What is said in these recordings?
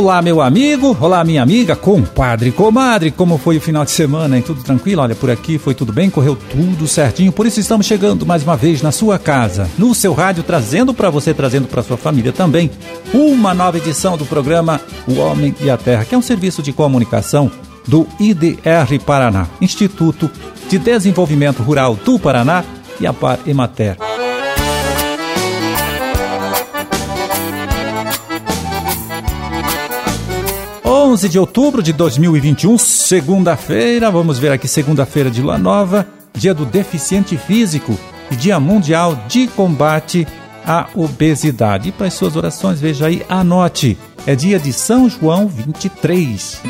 Olá, meu amigo, olá, minha amiga, compadre, comadre, como foi o final de semana, hein? Tudo tranquilo? Olha, por aqui foi tudo bem, correu tudo certinho, por isso estamos chegando mais uma vez na sua casa, no seu rádio, trazendo para você, trazendo para sua família também, uma nova edição do programa O Homem e a Terra, que é um serviço de comunicação do IDR Paraná, Instituto de Desenvolvimento Rural do Paraná e a Par Emater. 11 de outubro de 2021, segunda-feira. Vamos ver aqui, segunda-feira de lua nova, dia do deficiente físico e dia mundial de combate à obesidade. E para as suas orações, veja aí, anote. É dia de São João 23.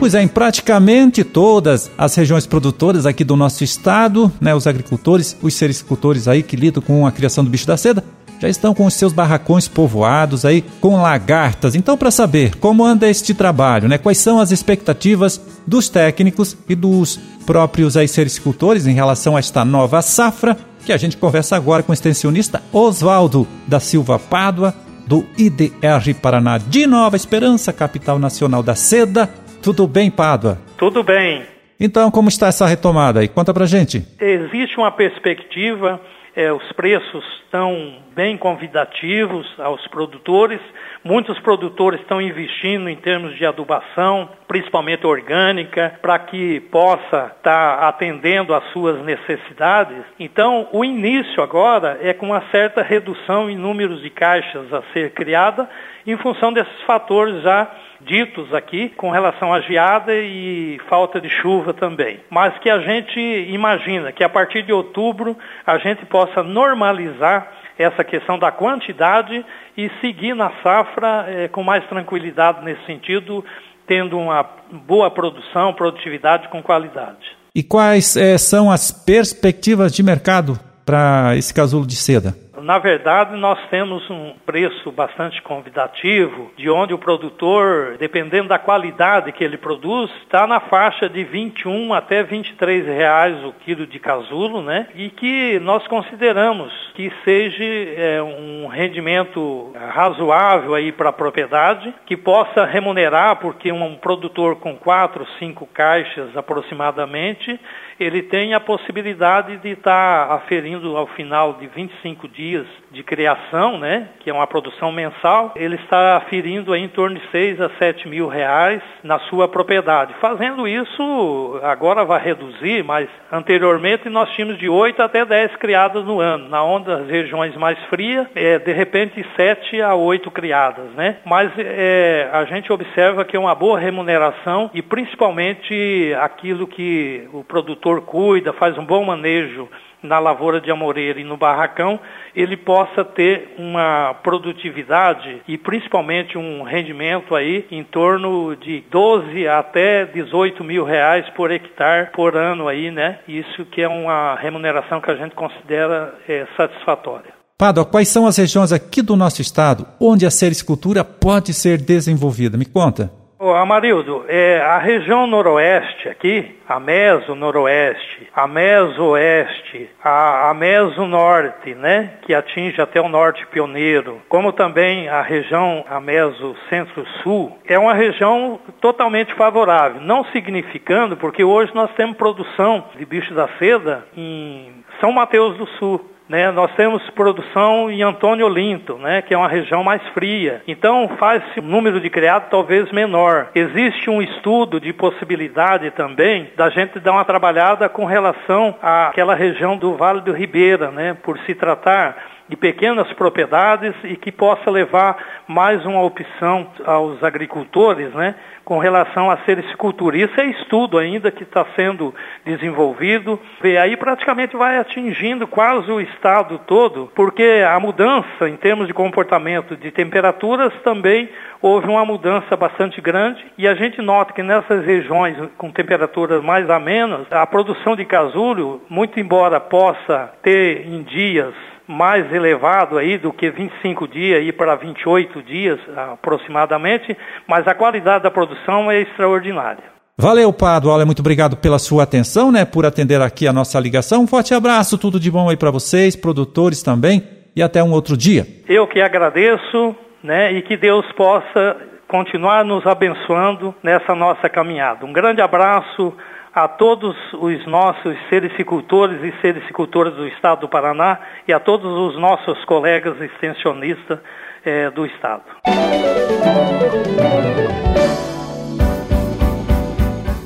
Pois é, em praticamente todas as regiões produtoras aqui do nosso estado, né, os agricultores, os sericultores aí que lidam com a criação do bicho da seda, já estão com os seus barracões povoados aí com lagartas. Então, para saber como anda este trabalho, né, quais são as expectativas dos técnicos e dos próprios aí sericultores em relação a esta nova safra, que a gente conversa agora com o extensionista Oswaldo da Silva Pádua, do IDR Paraná de Nova Esperança, capital nacional da seda, tudo bem, Pádua? Tudo bem. Então, como está essa retomada aí? Conta pra gente. Existe uma perspectiva, é, os preços estão bem convidativos aos produtores. Muitos produtores estão investindo em termos de adubação, principalmente orgânica, para que possa estar tá atendendo às suas necessidades. Então, o início agora é com uma certa redução em números de caixas a ser criada, em função desses fatores já ditos aqui com relação à geada e falta de chuva também. Mas que a gente imagina que a partir de outubro a gente possa normalizar essa questão da quantidade e seguir na safra é, com mais tranquilidade nesse sentido, tendo uma boa produção, produtividade com qualidade. E quais é, são as perspectivas de mercado para esse casulo de seda? Na verdade, nós temos um preço bastante convidativo, de onde o produtor, dependendo da qualidade que ele produz, está na faixa de 21 até 23 reais o quilo de casulo, né? E que nós consideramos que seja é, um rendimento razoável aí para a propriedade, que possa remunerar, porque um produtor com quatro, cinco caixas aproximadamente, ele tem a possibilidade de estar aferindo ao final de 25 dias de criação, né, que é uma produção mensal, ele está aferindo em torno de 6 a 7 mil reais na sua propriedade. Fazendo isso, agora vai reduzir, mas anteriormente nós tínhamos de 8 até 10 criadas no ano. Na onda das regiões mais frias, é, de repente 7 a 8 criadas, né? Mas é, a gente observa que é uma boa remuneração e principalmente aquilo que o produtor agricultor cuida, faz um bom manejo na lavoura de amoreira e no barracão, ele possa ter uma produtividade e principalmente um rendimento aí em torno de 12 até 18 mil reais por hectare por ano aí, né? Isso que é uma remuneração que a gente considera é, satisfatória. Pádua, quais são as regiões aqui do nosso estado onde a sericultura pode ser desenvolvida? Me conta. Ô, Amarildo, é, a região noroeste aqui, a meso-noroeste, a meso-oeste, a, a meso-norte, né, que atinge até o norte pioneiro, como também a região, a meso-centro-sul, é uma região totalmente favorável, não significando, porque hoje nós temos produção de bicho da seda em São Mateus do Sul, né, nós temos produção em Antônio Olinto, né, que é uma região mais fria. Então faz-se um número de criados talvez menor. Existe um estudo de possibilidade também da gente dar uma trabalhada com relação àquela região do Vale do Ribeira, né, por se tratar de pequenas propriedades e que possa levar mais uma opção aos agricultores, né, com relação à sericicultura. Isso é estudo ainda que está sendo desenvolvido, e aí praticamente vai atingindo quase o estado todo, porque a mudança em termos de comportamento de temperaturas também houve uma mudança bastante grande e a gente nota que nessas regiões com temperaturas mais amenas, a produção de casulo, muito embora possa ter em dias mais elevado aí do que 25 dias e para 28 dias aproximadamente, mas a qualidade da produção é extraordinária. Valeu, Padre. Olha, muito obrigado pela sua atenção, né, por atender aqui a nossa ligação. Um forte abraço, tudo de bom aí para vocês, produtores também, e até um outro dia. Eu que agradeço, né, e que Deus possa continuar nos abençoando nessa nossa caminhada. Um grande abraço a todos os nossos sericicultores e sericicultoras do Estado do Paraná e a todos os nossos colegas extensionistas eh, do Estado.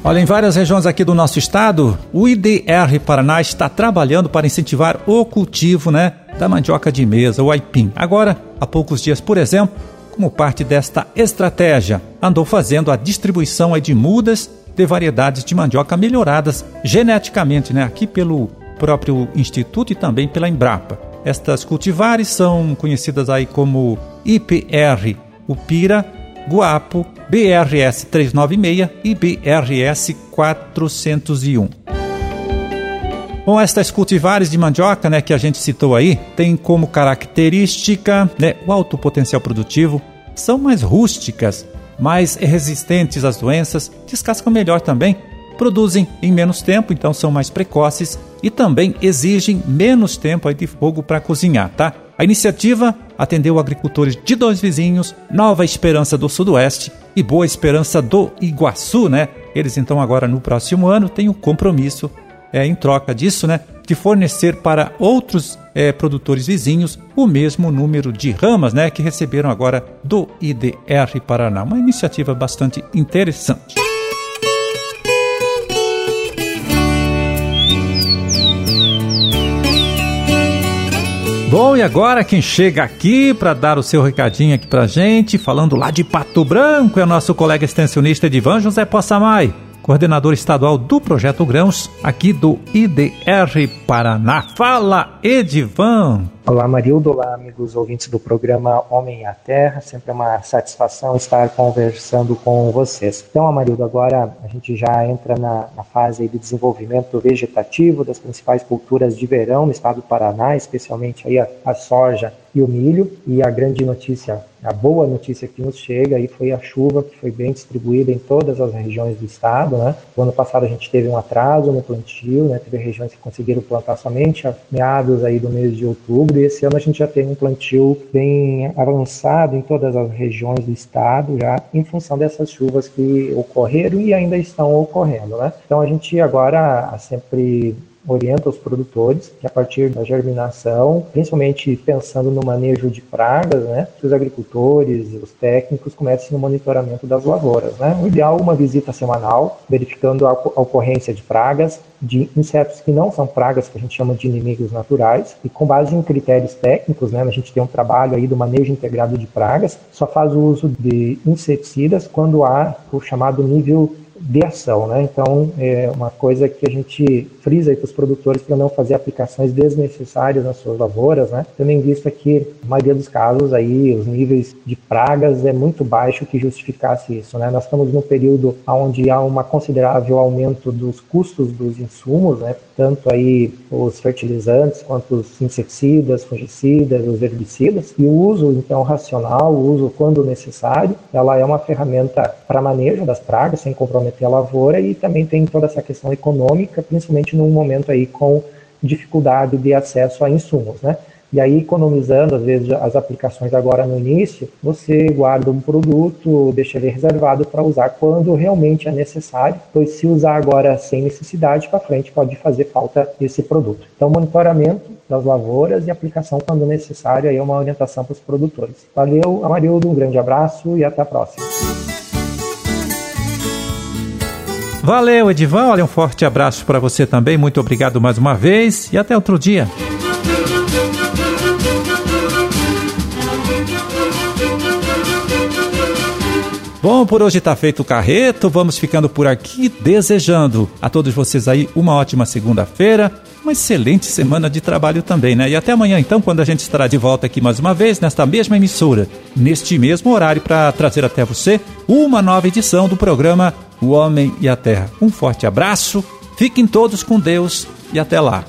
Olha, em várias regiões aqui do nosso estado, o IDR Paraná está trabalhando para incentivar o cultivo né, da mandioca de mesa, o aipim. Agora, há poucos dias, por exemplo, como parte desta estratégia, andou fazendo a distribuição de mudas de variedades de mandioca melhoradas geneticamente, né, aqui pelo próprio Instituto e também pela Embrapa. Estas cultivares são conhecidas aí como IPR, Upira, Guapo, BRS 396 e BRS 401. Bom, estas cultivares de mandioca, né, que a gente citou aí, tem como característica né, o alto potencial produtivo, são mais rústicas, mais resistentes às doenças, descascam melhor também, produzem em menos tempo, então são mais precoces e também exigem menos tempo aí de fogo para cozinhar, tá? A iniciativa atendeu agricultores de dois vizinhos, Nova Esperança do Sudoeste e Boa Esperança do Iguaçu, né? Eles então agora no próximo ano têm o compromisso é, em troca disso, né, de fornecer para outros é, produtores vizinhos o mesmo número de ramas, né, que receberam agora do IDR Paraná. Uma iniciativa bastante interessante. Bom, e agora quem chega aqui para dar o seu recadinho aqui pra gente, falando lá de Pato Branco, é o nosso colega extensionista Edivan José Possamay coordenador estadual do Projeto Grãos, aqui do IDR Paraná. Fala, Edivan! Olá, Marildo. Olá, amigos ouvintes do programa Homem a Terra. Sempre é uma satisfação estar conversando com vocês. Então, Amarildo, agora a gente já entra na, na fase de desenvolvimento vegetativo das principais culturas de verão no estado do Paraná, especialmente aí a, a soja e o milho. E a grande notícia, a boa notícia que nos chega aí foi a chuva que foi bem distribuída em todas as regiões do estado, né? O ano passado a gente teve um atraso no plantio, né? Teve regiões que conseguiram plantar somente a meados aí do mês de outubro e esse ano a gente já tem um plantio bem avançado em todas as regiões do estado já em função dessas chuvas que ocorreram e ainda estão ocorrendo, né? Então a gente agora sempre orienta os produtores que a partir da germinação, principalmente pensando no manejo de pragas, né, que os agricultores e os técnicos comecem no monitoramento das lavouras. Né. O ideal é uma visita semanal, verificando a ocorrência de pragas, de insetos que não são pragas, que a gente chama de inimigos naturais, e com base em critérios técnicos, né, a gente tem um trabalho aí do manejo integrado de pragas, só faz o uso de inseticidas quando há o chamado nível de ação, né? Então, é uma coisa que a gente frisa para os produtores para não fazer aplicações desnecessárias nas suas lavouras, né? Também visto que, na maioria dos casos, aí, os níveis de pragas é muito baixo que justificasse isso, né? Nós estamos num período onde há um considerável aumento dos custos dos insumos, né? Tanto aí os fertilizantes quanto os inseticidas, fungicidas, os herbicidas, e o uso, então, racional, o uso quando necessário, ela é uma ferramenta para manejo das pragas, sem comprometer ter a lavoura e também tem toda essa questão econômica, principalmente num momento aí com dificuldade de acesso a insumos, né? E aí, economizando, às vezes, as aplicações agora no início, você guarda um produto, deixa ele reservado para usar quando realmente é necessário, pois se usar agora sem necessidade, para frente pode fazer falta esse produto. Então, monitoramento das lavouras e aplicação quando necessário, é uma orientação para os produtores. Valeu, Amarildo, um grande abraço e até a próxima. Valeu, Edivan. Olha, um forte abraço para você também. Muito obrigado mais uma vez e até outro dia. Bom, por hoje está feito o carreto. Vamos ficando por aqui, desejando a todos vocês aí uma ótima segunda-feira, uma excelente semana de trabalho também, né? E até amanhã, então, quando a gente estará de volta aqui mais uma vez, nesta mesma emissora, neste mesmo horário, para trazer até você uma nova edição do programa O Homem e a Terra. Um forte abraço, fiquem todos com Deus e até lá.